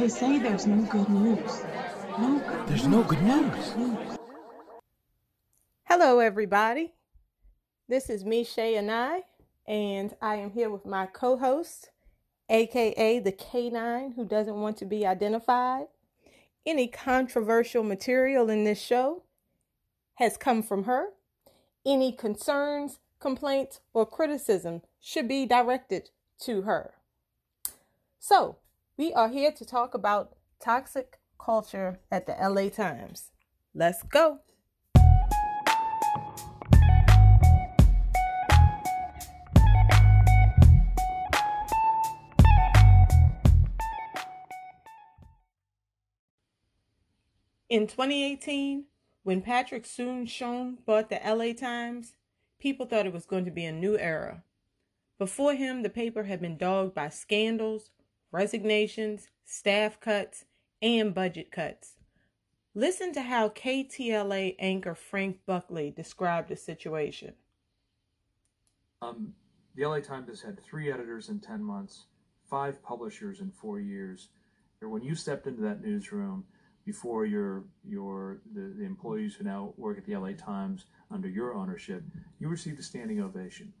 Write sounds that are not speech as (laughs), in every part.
They say there's no good news. No good There's no good news. Hello, everybody. This is me, Shay, and I, and I am here with my co host, aka the K9 who doesn't want to be identified. Any controversial material in this show has come from her. Any concerns, complaints, or criticism should be directed to her. So, we are here to talk about toxic culture at the LA Times. Let's go. In 2018, when Patrick Soon-Shiong bought the LA Times, people thought it was going to be a new era. Before him, the paper had been dogged by scandals, resignations, staff cuts, and budget cuts. Listen to how KTLA anchor Frank Buckley described the situation. Um, the LA Times has had three editors in 10 months, five publishers in four years. When you stepped into that newsroom before your, your the, the employees who now work at the LA Times under your ownership, you received a standing ovation.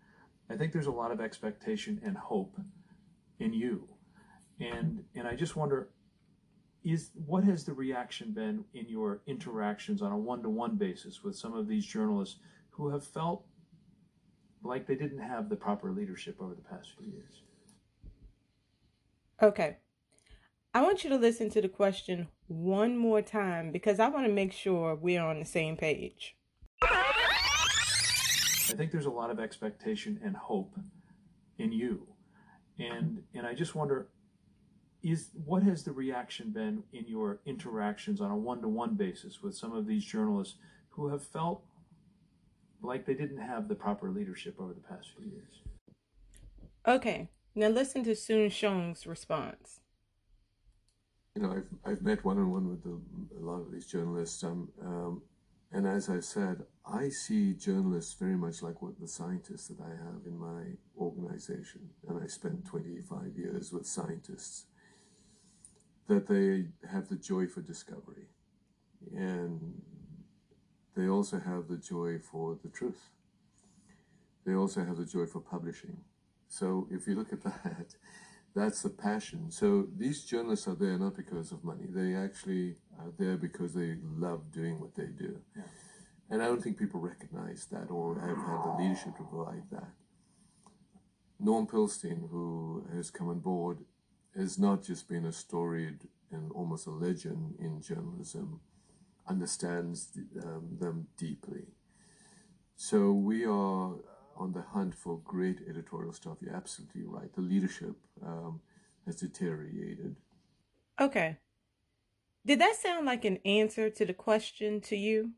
I think there's a lot of expectation and hope in you. And, and I just wonder, is what has the reaction been in your interactions on a one-to-one basis with some of these journalists who have felt like they didn't have the proper leadership over the past few years. Okay. I want you to listen to the question one more time because I want to make sure we're on the same page. I think there's a lot of expectation and hope in you. And and I just wonder is what has the reaction been in your interactions on a one-to-one basis with some of these journalists who have felt like they didn't have the proper leadership over the past few years. Okay, now listen to Soon-Shiong's response. You know, I've, I've met one on one with the, a lot of these journalists, um, um, and as I said, I see journalists very much like what the scientists that I have in my organization, and I spent 25 years with scientists, that they have the joy for discovery. And they also have the joy for the truth. They also have the joy for publishing. So if you look at (laughs) that, that's the passion. So these journalists are there not because of money. They actually are there because they love doing what they do. Yeah. And I don't think people recognize that or have had the leadership to provide that. Norm Pilstein, who has come on board, has not just been a storied and almost a legend in journalism, understands um, them deeply. So we are on the hunt for great editorial stuff. You're absolutely right. The leadership um, has deteriorated. Okay. Did that sound like an answer to the question to you?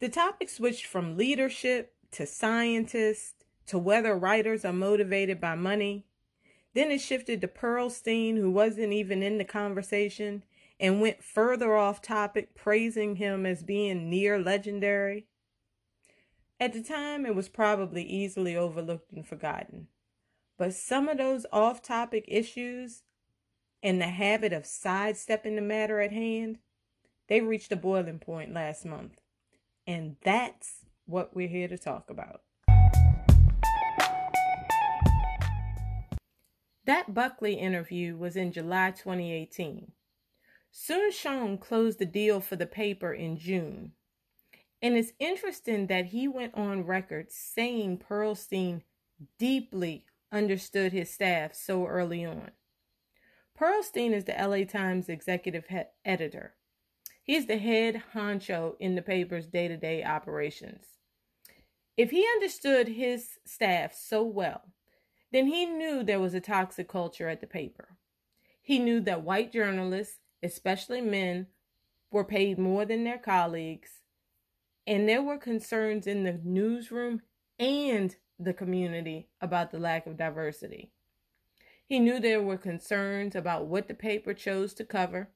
The topic switched from leadership to scientists to whether writers are motivated by money. Then it shifted to Pearlstine, who wasn't even in the conversation, and went further off topic, praising him as being near legendary. At the time, it was probably easily overlooked and forgotten. But some of those off topic issues and the habit of sidestepping the matter at hand, they reached a boiling point last month. And that's what we're here to talk about. That Buckley interview was in July 2018. Soon-Shiong closed the deal for the paper in June. And it's interesting that he went on record saying Pearlstine deeply understood his staff so early on. Pearlstine is the LA Times executive he- editor. He's the head honcho in the paper's day to day operations. If he understood his staff so well, then he knew there was a toxic culture at the paper. He knew that white journalists, especially men, were paid more than their colleagues, and there were concerns in the newsroom and the community about the lack of diversity. He knew there were concerns about what the paper chose to cover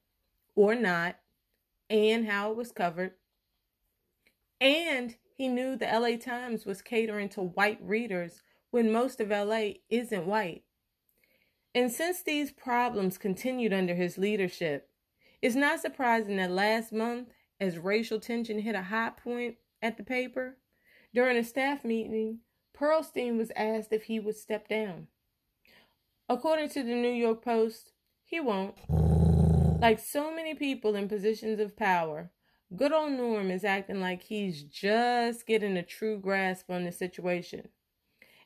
or not, and how it was covered. And he knew the LA Times was catering to white readers when most of LA isn't white. And since these problems continued under his leadership, it's not surprising that last month, as racial tension hit a high point at the paper, during a staff meeting, Pearlstine was asked if he would step down. According to the New York Post, he won't. Like so many people in positions of power, good old Norm is acting like he's just getting a true grasp on the situation.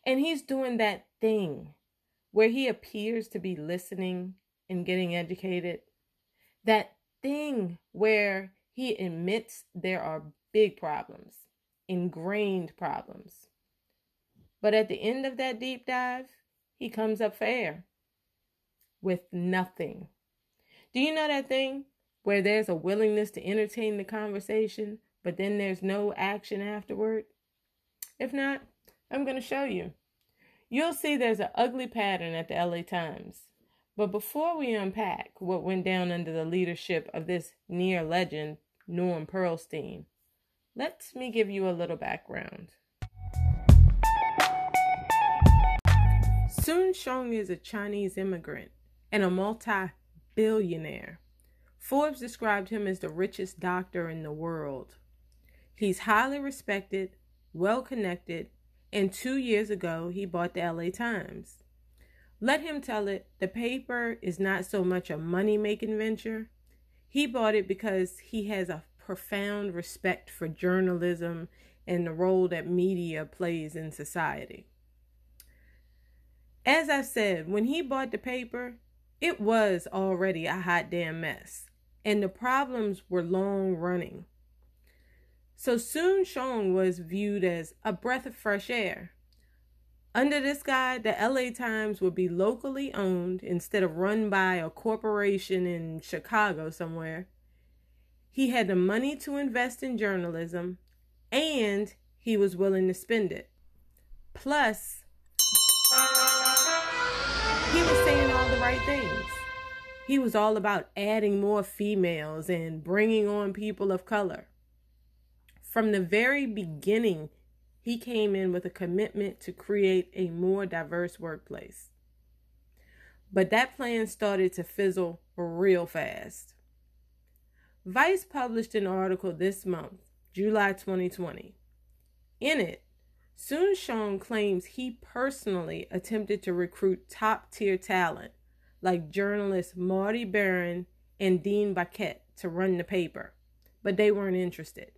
And he's doing that thing where he appears to be listening and getting educated. That thing where he admits there are big problems, ingrained problems. But at the end of that deep dive, he comes up for air with nothing. Do you know that thing where there's a willingness to entertain the conversation, but then there's no action afterward? If not, I'm going to show you. You'll see there's an ugly pattern at the LA Times. But before we unpack what went down under the leadership of this near legend, Norm Pearlstine, let me give you a little background. Soon-Shiong is a Chinese immigrant and a multi billionaire. Forbes described him as the richest doctor in the world. He's highly respected, well connected, and two years ago he bought the LA Times. Let him tell it, the paper is not so much a money making venture. He bought it because he has a profound respect for journalism and the role that media plays in society. As I said, when he bought the paper, it was already a hot damn mess, and the problems were long running. So Soon-Shiong was viewed as a breath of fresh air. Under this guy, the LA Times would be locally owned instead of run by a corporation in Chicago somewhere. He had the money to invest in journalism, and he was willing to spend it. Plus, he was saying all the right things. He was all about adding more females and bringing on people of color. From the very beginning, he came in with a commitment to create a more diverse workplace. But that plan started to fizzle real fast. Vice published an article this month, July 2020. In it, Soon-Shiong claims he personally attempted to recruit top tier talent like journalists Marty Baron and Dean Baquet to run the paper, but they weren't interested.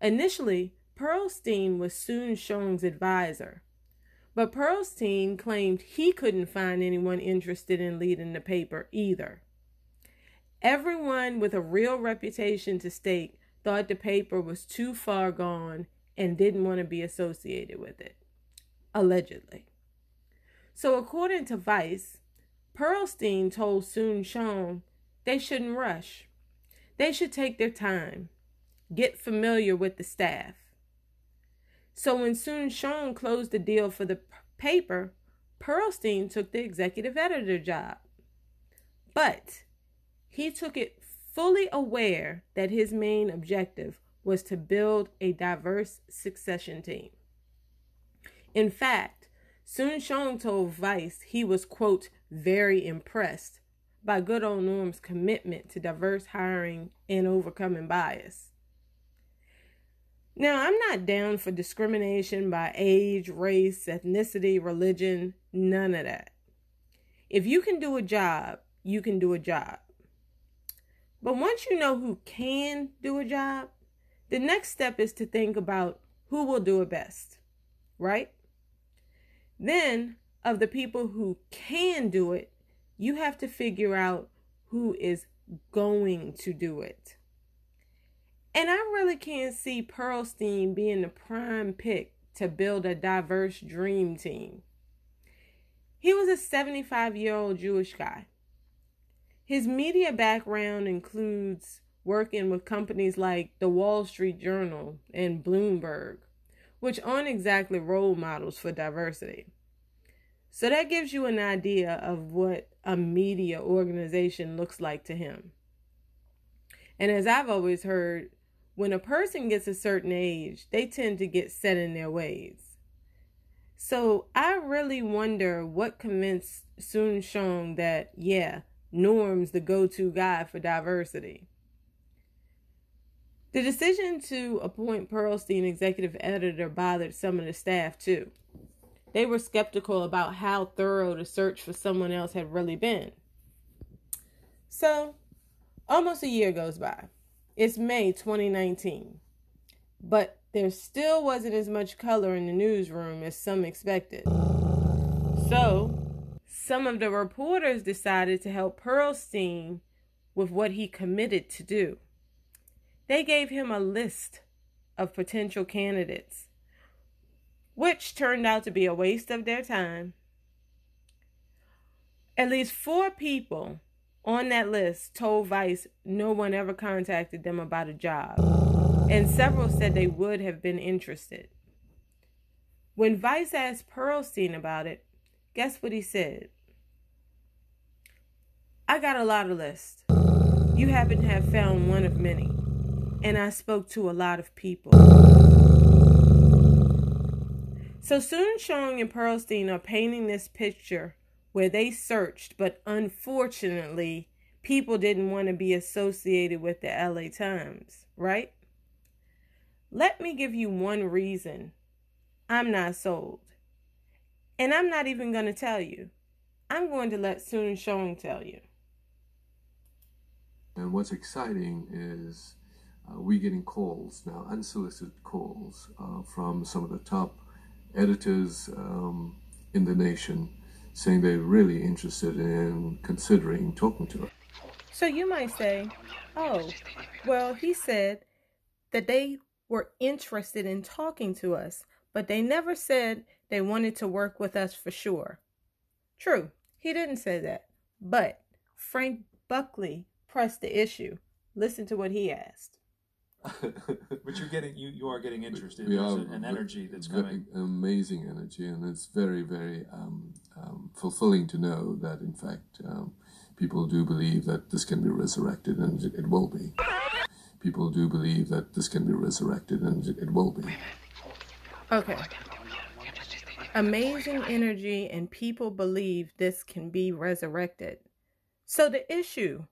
Initially, Pearlstine was Soon-Shiong's advisor, but Pearlstine claimed he couldn't find anyone interested in leading the paper either. Everyone with a real reputation to stake thought the paper was too far gone and didn't want to be associated with it, allegedly. So, according to Vice, Pearlstine told Soon-Shiong they shouldn't rush. They should take their time, get familiar with the staff. So, when Soon-Shiong closed the deal for the paper, Pearlstine took the executive editor job. But he took it fully aware that his main objective was to build a diverse succession team. In fact, Soon-Shiong told Vice he was, quote, very impressed by good old Norm's commitment to diverse hiring and overcoming bias. Now, I'm not down for discrimination by age, race, ethnicity, religion, none of that. If you can do a job, you can do a job. But once you know who can do a job, the next step is to think about who will do it best, right? Then, of the people who can do it, you have to figure out who is going to do it. And I really can't see Pearlstine being the prime pick to build a diverse dream team. He was a 75 year old Jewish guy. His media background includes working with companies like the Wall Street Journal and Bloomberg, which aren't exactly role models for diversity. So that gives you an idea of what a media organization looks like to him. And as I've always heard, when a person gets a certain age, they tend to get set in their ways. So I really wonder what convinced Soon-Shiong that, yeah, Norm's the go to guy for diversity. The decision to appoint Pearlstine executive editor bothered some of the staff too. They were skeptical about how thorough the search for someone else had really been. So, almost a year goes by. It's May 2019. But there still wasn't as much color in the newsroom as some expected. So, some of the reporters decided to help Pearlstine with what he committed to do. They gave him a list of potential candidates, which turned out to be a waste of their time. At least four people on that list told Vice no one ever contacted them about a job, and several said they would have been interested. When Vice asked Pearlstine about it, guess what he said? I got a lot of lists. You happen to have found one of many, and I spoke to a lot of people. So Soon-Shiong and Pearlstine are painting this picture where they searched, but unfortunately, people didn't want to be associated with the LA Times, right? Let me give you one reason I'm not sold. And I'm not even going to tell you. I'm going to let Soon-Shiong tell you. And what's exciting is uh, we're getting calls now, unsolicited calls uh, from some of the top editors um, in the nation saying they're really interested in considering talking to us. So you might say, oh, well, he said that they were interested in talking to us, but they never said they wanted to work with us for sure. True, he didn't say that, but Frank Buckley pressed the issue. Listen to what he asked. (laughs) but you're getting you you are getting interested. in an energy that's coming. Amazing energy, and it's very very um, um, fulfilling to know that in fact um, people do believe that this can be resurrected, and it will be. People do believe that this can be resurrected, and it will be. Okay. Amazing energy, and people believe this can be resurrected. So the issue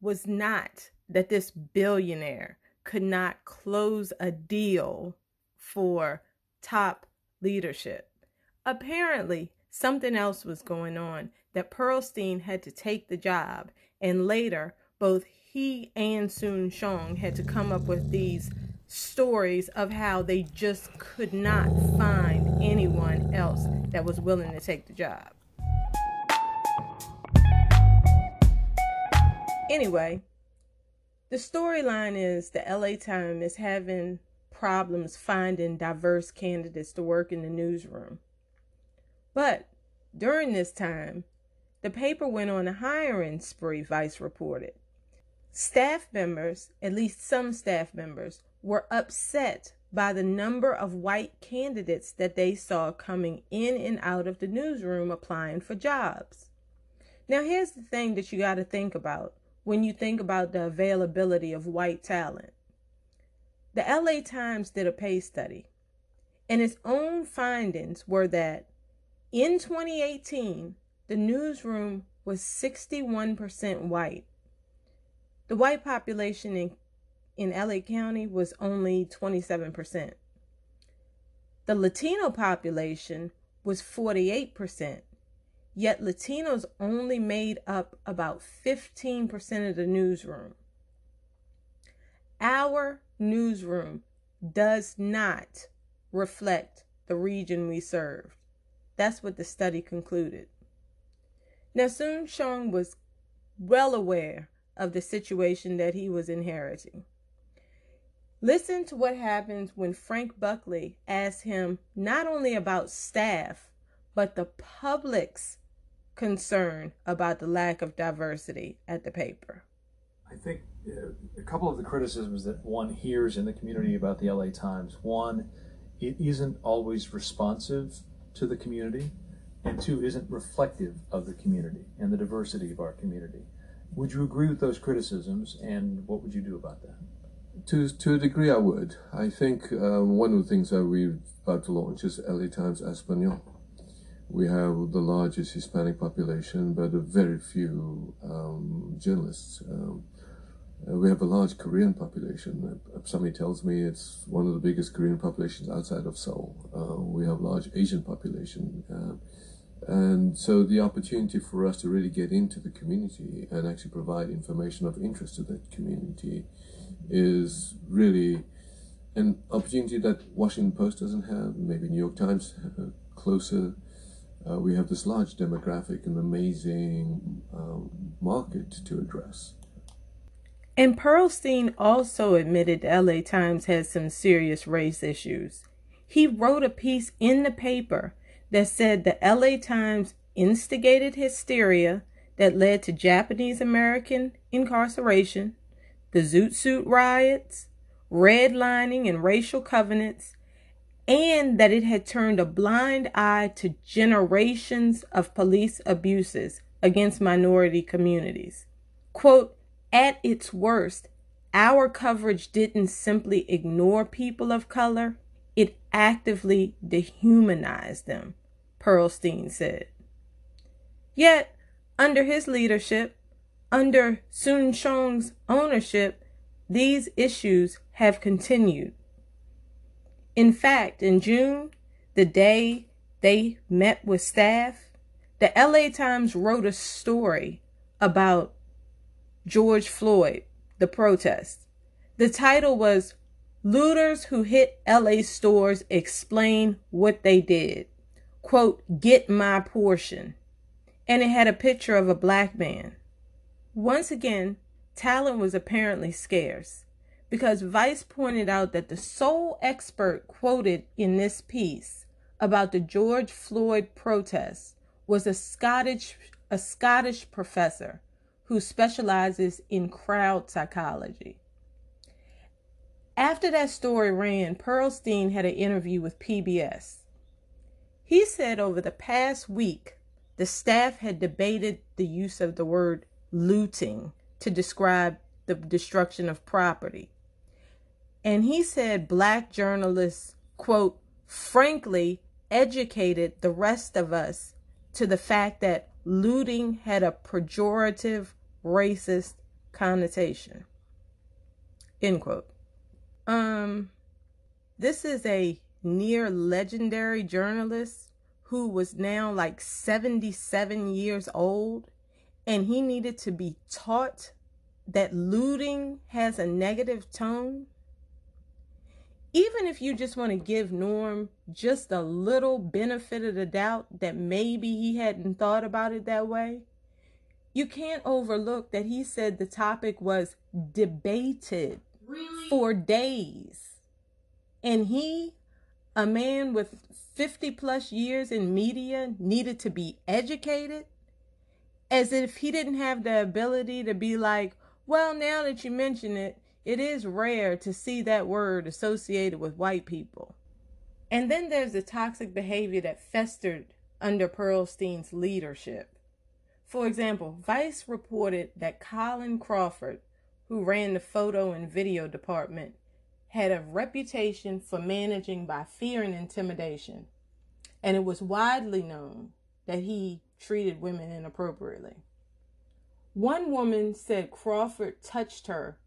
was not that this billionaire could not close a deal for top leadership. Apparently, something else was going on that Pearlstine had to take the job, and later, both he and Soon-Shiong had to come up with these stories of how they just could not find anyone else that was willing to take the job. Anyway, the storyline is the LA Times is having problems finding diverse candidates to work in the newsroom. But during this time, the paper went on a hiring spree, Vice reported. Staff members, at least some staff members, were upset by the number of white candidates that they saw coming in and out of the newsroom applying for jobs. Now, here's the thing that you got to think about when you think about the availability of white talent. The LA Times did a pay study, and its own findings were that in 2018, the newsroom was 61% white. The white population in, in LA County was only 27%. The Latino population was 48%. Yet Latinos only made up about 15% of the newsroom. Our newsroom does not reflect the region we serve. That's what the study concluded. Now, Soon was well aware of the situation that he was inheriting. Listen to what happens when Frank Buckley asks him not only about staff, but the public's concern about the lack of diversity at the paper? I think uh, a couple of the criticisms that one hears in the community about the LA Times one, it isn't always responsive to the community, and two, isn't reflective of the community and the diversity of our community. Would you agree with those criticisms, and what would you do about that? To, to a degree, I would. I think uh, one of the things that we've about to launch is LA Times Espanol. We have the largest Hispanic population, but very few um, journalists. Um, uh, we have a large Korean population. Somebody tells me it's one of the biggest Korean populations outside of Seoul. Uh, we have large Asian population. Uh, and so the opportunity for us to really get into the community and actually provide information of interest to that community is really an opportunity that Washington Post doesn't have, maybe New York Times uh, closer. Uh, we have this large demographic and amazing um, market to address. And Pearlstine also admitted the LA Times had some serious race issues. He wrote a piece in the paper that said the LA Times instigated hysteria that led to Japanese American incarceration, the Zoot Suit riots, redlining and racial covenants, and that it had turned a blind eye to generations of police abuses against minority communities. Quote, at its worst, our coverage didn't simply ignore people of color, it actively dehumanized them, Pearlstine said. Yet, under his leadership, under Soon-Shiong's ownership, these issues have continued. In fact, in June, the day they met with staff, the LA Times wrote a story about George Floyd, the protest. The title was Looters Who Hit LA Stores Explain What They Did. Quote, Get My Portion. And it had a picture of a black man. Once again, talent was apparently scarce because Vice pointed out that the sole expert quoted in this piece about the George Floyd protest was a Scottish a Scottish professor who specializes in crowd psychology. After that story ran, Pearlstine had an interview with PBS. He said over the past week, the staff had debated the use of the word looting to describe the destruction of property. And he said black journalists, quote, frankly educated the rest of us to the fact that looting had a pejorative racist connotation. End quote. Um, this is a near legendary journalist who was now like 77 years old, and he needed to be taught that looting has a negative tone. Even if you just want to give Norm just a little benefit of the doubt that maybe he hadn't thought about it that way, you can't overlook that he said the topic was debated really? for days. And he, a man with 50 plus years in media, needed to be educated as if he didn't have the ability to be like, well, now that you mention it, it is rare to see that word associated with white people. And then there's the toxic behavior that festered under Pearlstine's leadership. For example, Vice reported that Colin Crawford, who ran the photo and video department, had a reputation for managing by fear and intimidation, and it was widely known that he treated women inappropriately. One woman said Crawford touched her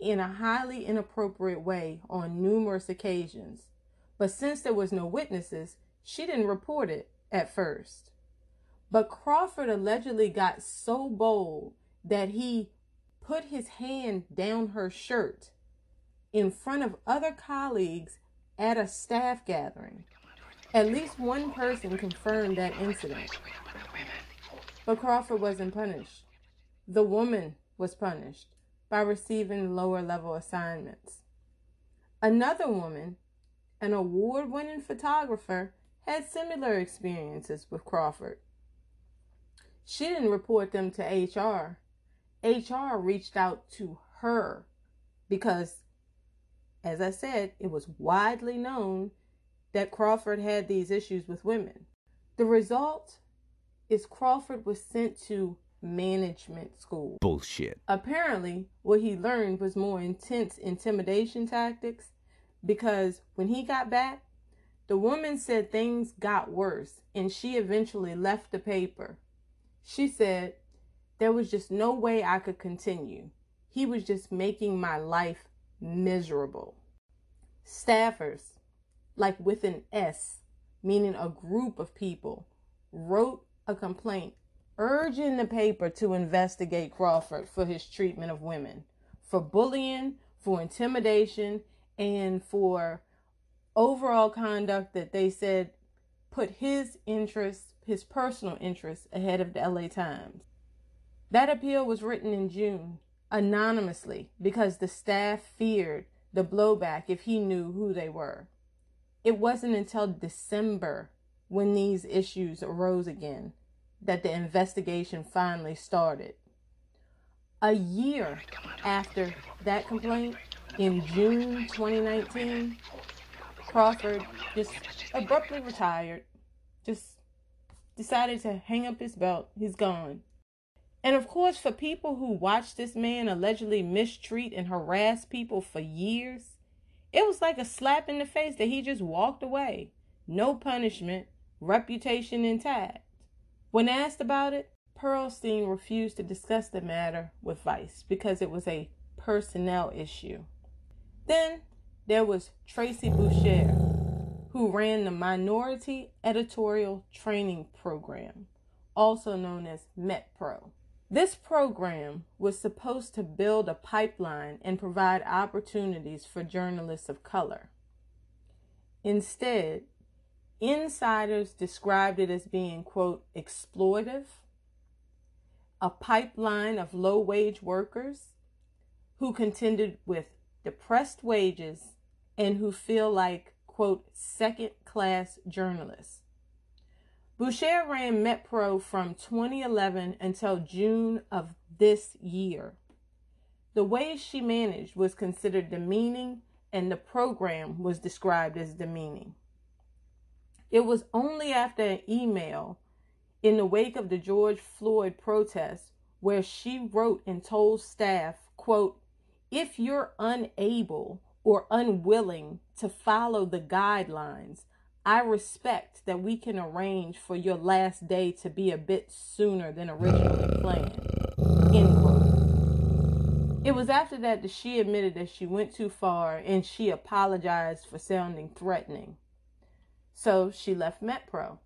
in a highly inappropriate way on numerous occasions, but since there was no witnesses, she didn't report it at first. But Crawford allegedly got so bold that he put his hand down her shirt in front of other colleagues at a staff gathering. At least one person confirmed that incident. But Crawford wasn't punished. The woman was punished by receiving lower level assignments. Another woman, an award winning photographer, had similar experiences with Crawford. She didn't report them to HR. HR reached out to her because, as I said, it was widely known that Crawford had these issues with women. The result is Crawford was sent to management school. Bullshit. Apparently, what he learned was more intense intimidation tactics because when he got back, The woman said things got worse and she eventually left the paper. She said, There was just no way I could continue. He was just making my life miserable. Staffers, like with an S, meaning a group of people, wrote a complaint urging the paper to investigate Crawford for his treatment of women, for bullying, for intimidation, and for overall conduct that they said put his interests, his personal interests, ahead of the LA Times. That appeal was written in June anonymously because the staff feared the blowback if he knew who they were. It wasn't until December when these issues arose again that the investigation finally started. A year after that. complaint, in June 2019, Crawford just abruptly retired, just decided to hang up his belt. He's gone. And of course, for people who watched this man allegedly mistreat and harass people for years, it was like a slap in the face that he just walked away. No punishment, reputation intact. When asked about it, Pearlstine refused to discuss the matter with Vice because it was a personnel issue. Then there was Tracy Boucher, who ran the Minority Editorial Training Program, also known as MetPro. This program was supposed to build a pipeline and provide opportunities for journalists of color. Instead, insiders described it as being, quote, exploitive, a pipeline of low wage workers who contended with depressed wages and who feel like, quote, second class journalists. Boucher ran MetPro from 2011 until June of this year. The way she managed was considered demeaning, and the program was described as demeaning. It was only after an email in the wake of the George Floyd protests where she wrote and told staff, quote, if you're unable or unwilling to follow the guidelines, I respect that we can arrange for your last day to be a bit sooner than originally planned. End quote. It was after that that she admitted that she went too far and she apologized for sounding threatening. So she left MetPro,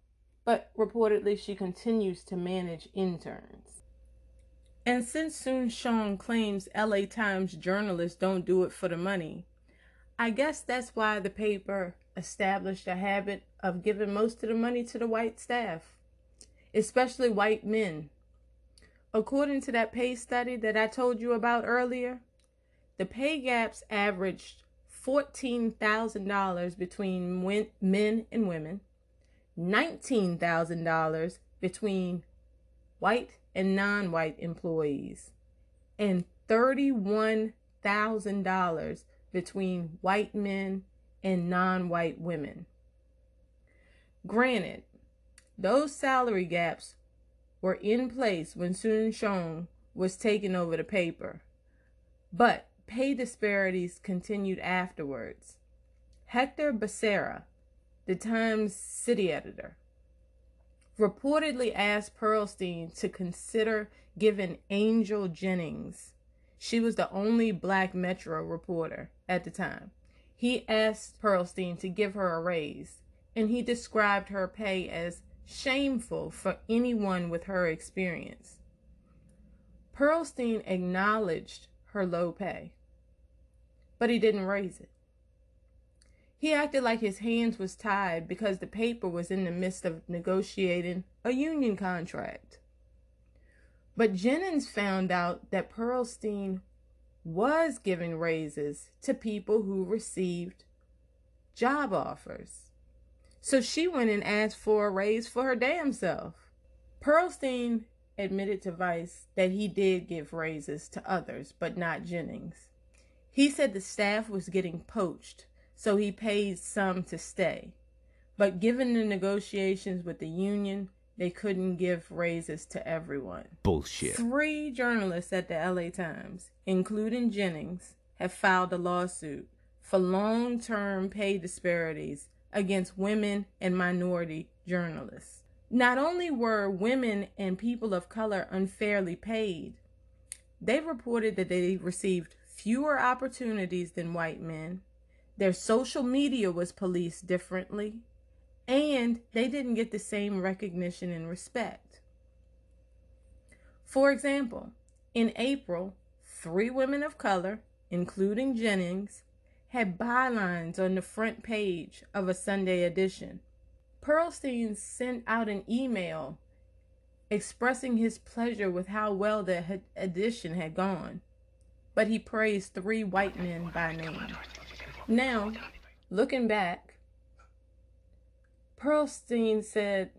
but reportedly she continues to manage interns. And since Soon-Shiong claims LA Times journalists don't do it for the money, I guess that's why the paper established a habit of giving most of the money to the white staff, especially white men. According to that pay study that I told you about earlier, the pay gaps averaged $14,000 between men and women, $19,000 between white and non white employees, and $31,000 between white men and non white women. Granted, those salary gaps were in place when Soon-Shiong was taking over the paper, but pay disparities continued afterwards. Hector Becerra, the Times city editor, reportedly asked Pearlstine to consider giving Angel Jennings, she was the only black Metro reporter at the time. He asked Pearlstine to give her a raise, and he described her pay as shameful for anyone with her experience. Pearlstine acknowledged her low pay, but he didn't raise it. He acted like his hands was tied because the paper was in the midst of negotiating a union contract. But Jennings found out that Pearlstine was giving raises to people who received job offers. So she went and asked for a raise for her damn self. Pearlstine admitted to Vice that he did give raises to others, but not Jennings. He said the staff was getting poached so he paid some to stay. But given the negotiations with the union, they couldn't give raises to everyone. Bullshit. Three journalists at the LA Times, including Jennings, have filed a lawsuit for long term pay disparities against women and minority journalists. Not only were women and people of color unfairly paid, they reported that they received fewer opportunities than white men, their social media was policed differently, and they didn't get the same recognition and respect. For example, in April, three women of color, including Jennings, had bylines on the front page of a Sunday edition. Pearlstine sent out an email expressing his pleasure with how well the edition had gone, but he praised three white men by name. Now, looking back, Pearlstine said,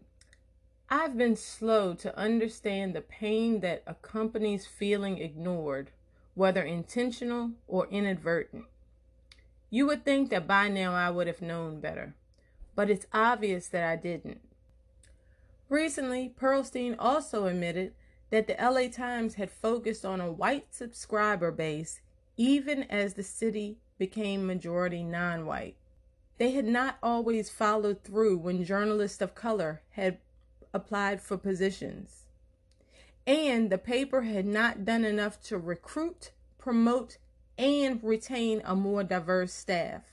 I've been slow to understand the pain that accompanies feeling ignored, whether intentional or inadvertent. You would think that by now I would have known better, but it's obvious that I didn't. Recently, Pearlstine also admitted that the LA Times had focused on a white subscriber base even as the city became majority non white. They had not always followed through when journalists of color had applied for positions. And the paper had not done enough to recruit, promote, and retain a more diverse staff.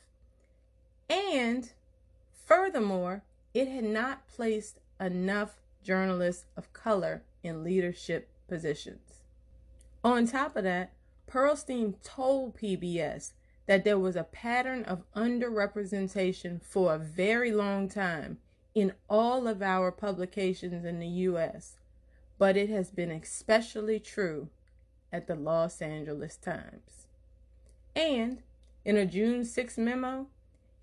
And furthermore, it had not placed enough journalists of color in leadership positions. On top of that, Pearlstine told PBS that there was a pattern of underrepresentation for a very long time in all of our publications in the U.S., but it has been especially true at the Los Angeles Times. And in a June 6 memo,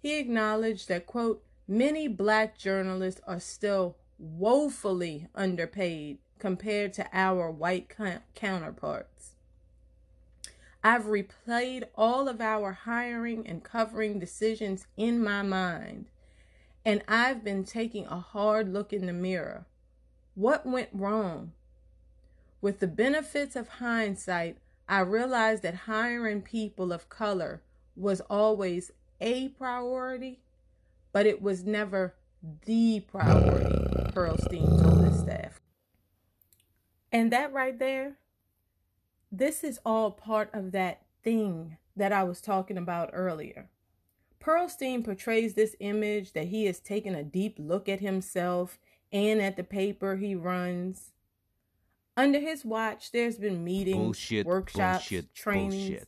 he acknowledged that, quote, many black journalists are still woefully underpaid compared to our white counterparts. I've replayed all of our hiring and covering decisions in my mind, and I've been taking a hard look in the mirror. What went wrong? With the benefits of hindsight, I realized that hiring people of color was always a priority, but it was never the priority, Pearlstine told his staff. And that right there this is all part of that thing that I was talking about earlier. Pearlstine portrays this image that he has taken a deep look at himself and at the paper he runs. Under his watch, there's been meetings, bullshit, workshops, bullshit, trainings. Bullshit.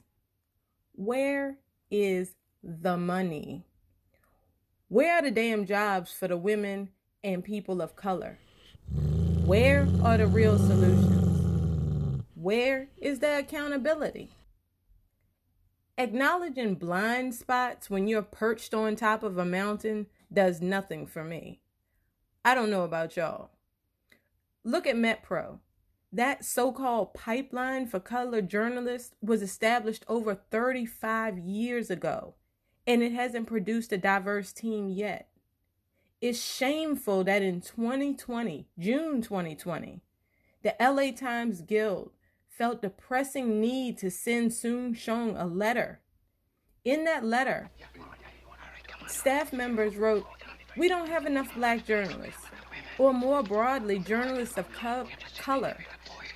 Where is the money? Where are the damn jobs for the women and people of color? Where are the real solutions? Where is the accountability? Acknowledging blind spots when you're perched on top of a mountain does nothing for me. I don't know about y'all. Look at MetPro. That so called pipeline for color journalists was established over 35 years ago, and it hasn't produced a diverse team yet. It's shameful that in 2020, June 2020, the LA Times Guild felt the pressing need to send Soon-Shiong a letter. In that letter, staff members wrote, We don't have enough black journalists, or more broadly, journalists of co- color,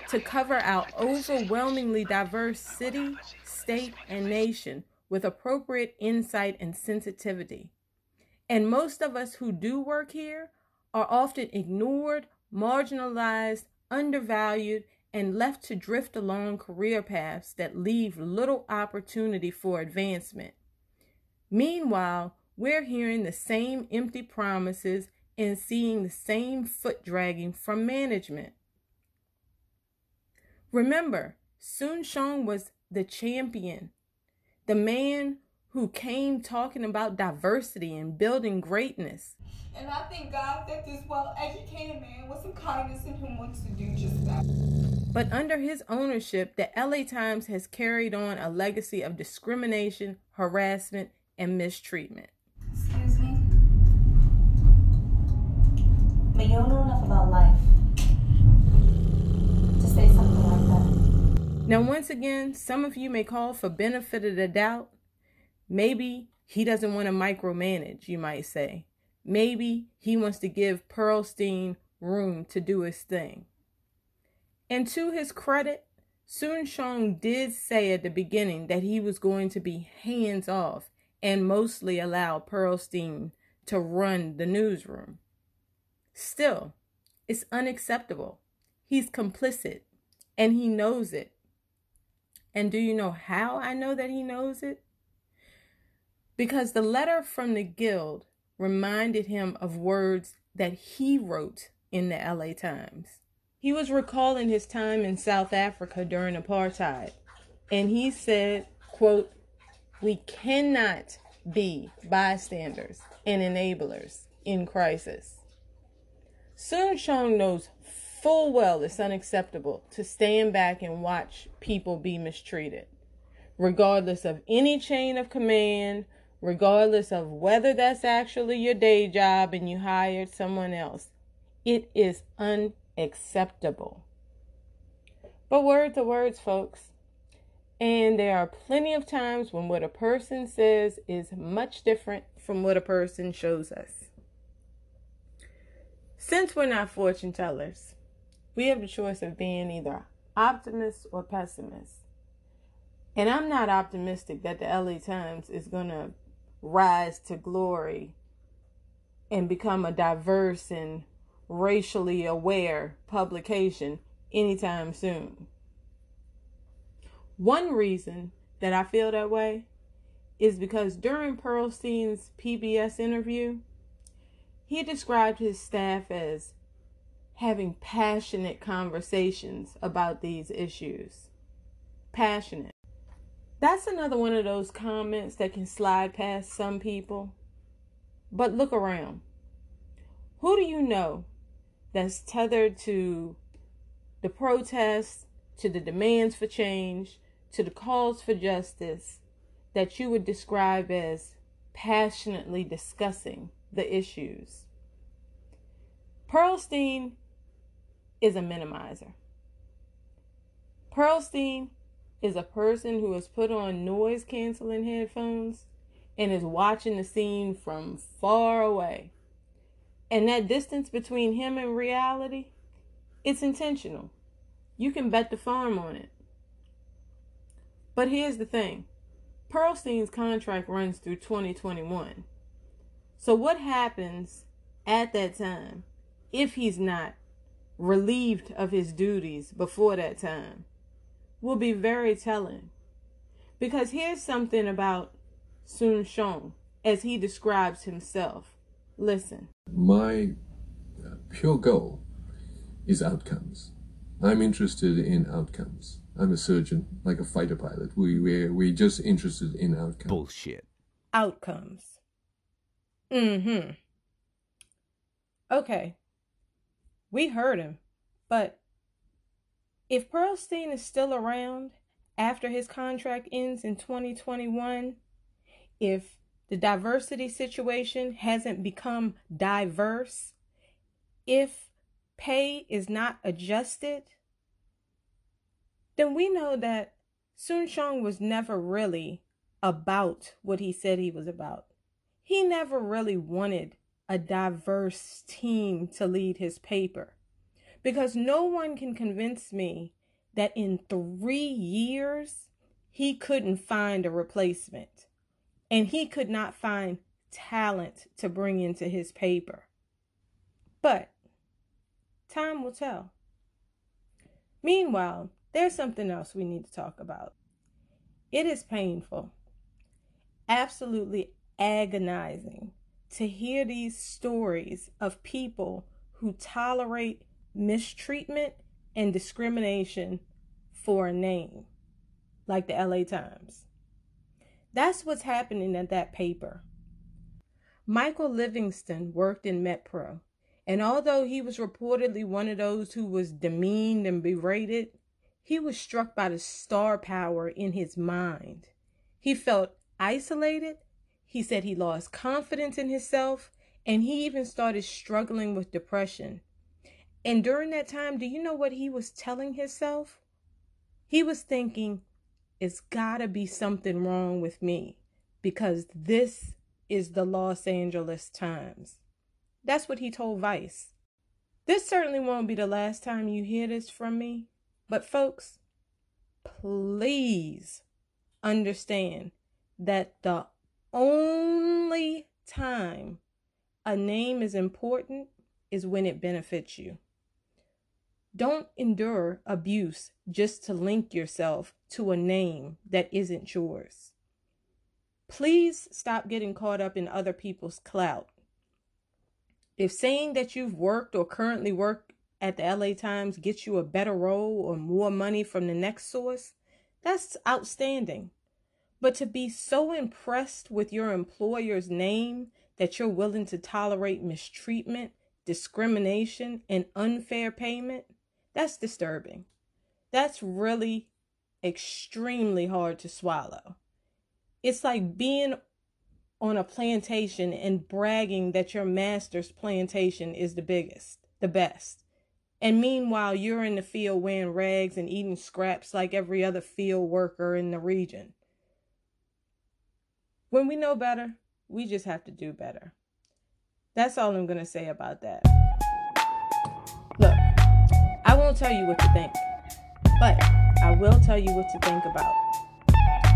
to cover our overwhelmingly diverse city, state, and nation with appropriate insight and sensitivity. And most of us who do work here are often ignored, marginalized, undervalued, and left to drift along career paths that leave little opportunity for advancement. Meanwhile, we're hearing the same empty promises and seeing the same foot dragging from management. Remember, Soon-Shiong was the champion, the man who came talking about diversity and building greatness. And I thank God that this well educated man with some kindness in him wants to do just that. But under his ownership, the LA Times has carried on a legacy of discrimination, harassment, and mistreatment. Excuse me? But you don't know enough about life to say something like that. Now, mm-hmm. once again, some of you may call for benefit of the doubt. Maybe he doesn't want to micromanage, you might say. Maybe he wants to give Pearlstine room to do his thing. And to his credit, Soon-Shiong did say at the beginning that he was going to be hands off and mostly allow Pearlstine to run the newsroom. Still, it's unacceptable. He's complicit and he knows it. And do you know how I know that he knows it? Because the letter from the guild reminded him of words that he wrote in the LA Times. He was recalling his time in South Africa during apartheid, and he said, quote, "We cannot be bystanders and enablers in crisis." Soon-Shiong knows full well it's unacceptable to stand back and watch people be mistreated, regardless of any chain of command, regardless of whether that's actually your day job and you hired someone else. It is unacceptable. But words are words, folks. And there are plenty of times when what a person says is much different from what a person shows us. Since we're not fortune tellers, we have the choice of being either optimists or pessimists. And I'm not optimistic that the LA Times is going to rise to glory and become a diverse and racially aware publication anytime soon. One reason that I feel that way is because during Pearlstine's PBS interview, he described his staff as having passionate conversations about these issues. Passionate. That's another one of those comments that can slide past some people. But look around. Who do you know that's tethered to the protests, to the demands for change, to the calls for justice that you would describe as passionately discussing the issues? Pearlstine is a minimizer. Pearlstine is a person who has put on noise canceling headphones and is watching the scene from far away. And that distance between him and reality, it's intentional. You can bet the farm on it. But here's the thing Pearlstine's contract runs through 2021. So, what happens at that time if he's not relieved of his duties before that time will be very telling. Because here's something about Soon-Shiong as he describes himself. Listen. My uh, pure goal is outcomes. I'm interested in outcomes. I'm a surgeon, like a fighter pilot. We we we just interested in outcomes. Bullshit. Outcomes. Mm-hmm. Okay. We heard him. But if Pearlstine is still around after his contract ends in 2021, if the diversity situation hasn't become diverse, if pay is not adjusted, then we know that Soon-Shiong was never really about what he said he was about. He never really wanted a diverse team to lead his paper because no one can convince me that in three years he couldn't find a replacement and he could not find talent to bring into his paper. But time will tell. Meanwhile, there's something else we need to talk about. It is painful, absolutely agonizing to hear these stories of people who tolerate mistreatment and discrimination for a name, like the LA Times. That's what's happening at that paper. Michael Livingston worked in MetPro, and although he was reportedly one of those who was demeaned and berated, he was struck by the star power in his mind. He felt isolated he said he lost confidence in himself and he even started struggling with depression. And during that time, do you know what he was telling himself? He was thinking, it's gotta be something wrong with me because this is the Los Angeles Times. That's what he told Vice. This certainly won't be the last time you hear this from me, but folks, please understand that the only time a name is important is when it benefits you. Don't endure abuse just to link yourself to a name that isn't yours. Please stop getting caught up in other people's clout. If saying that you've worked or currently work at the LA Times gets you a better role or more money from the next source, that's outstanding. But to be so impressed with your employer's name that you're willing to tolerate mistreatment, discrimination, and unfair payment, that's disturbing. That's really extremely hard to swallow. It's like being on a plantation and bragging that your master's plantation is the biggest, the best. And meanwhile, you're in the field wearing rags and eating scraps like every other field worker in the region. When we know better, we just have to do better. That's all I'm going to say about that. Look, I won't tell you what to think, but I will tell you what to think about.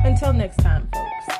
Until next time, folks.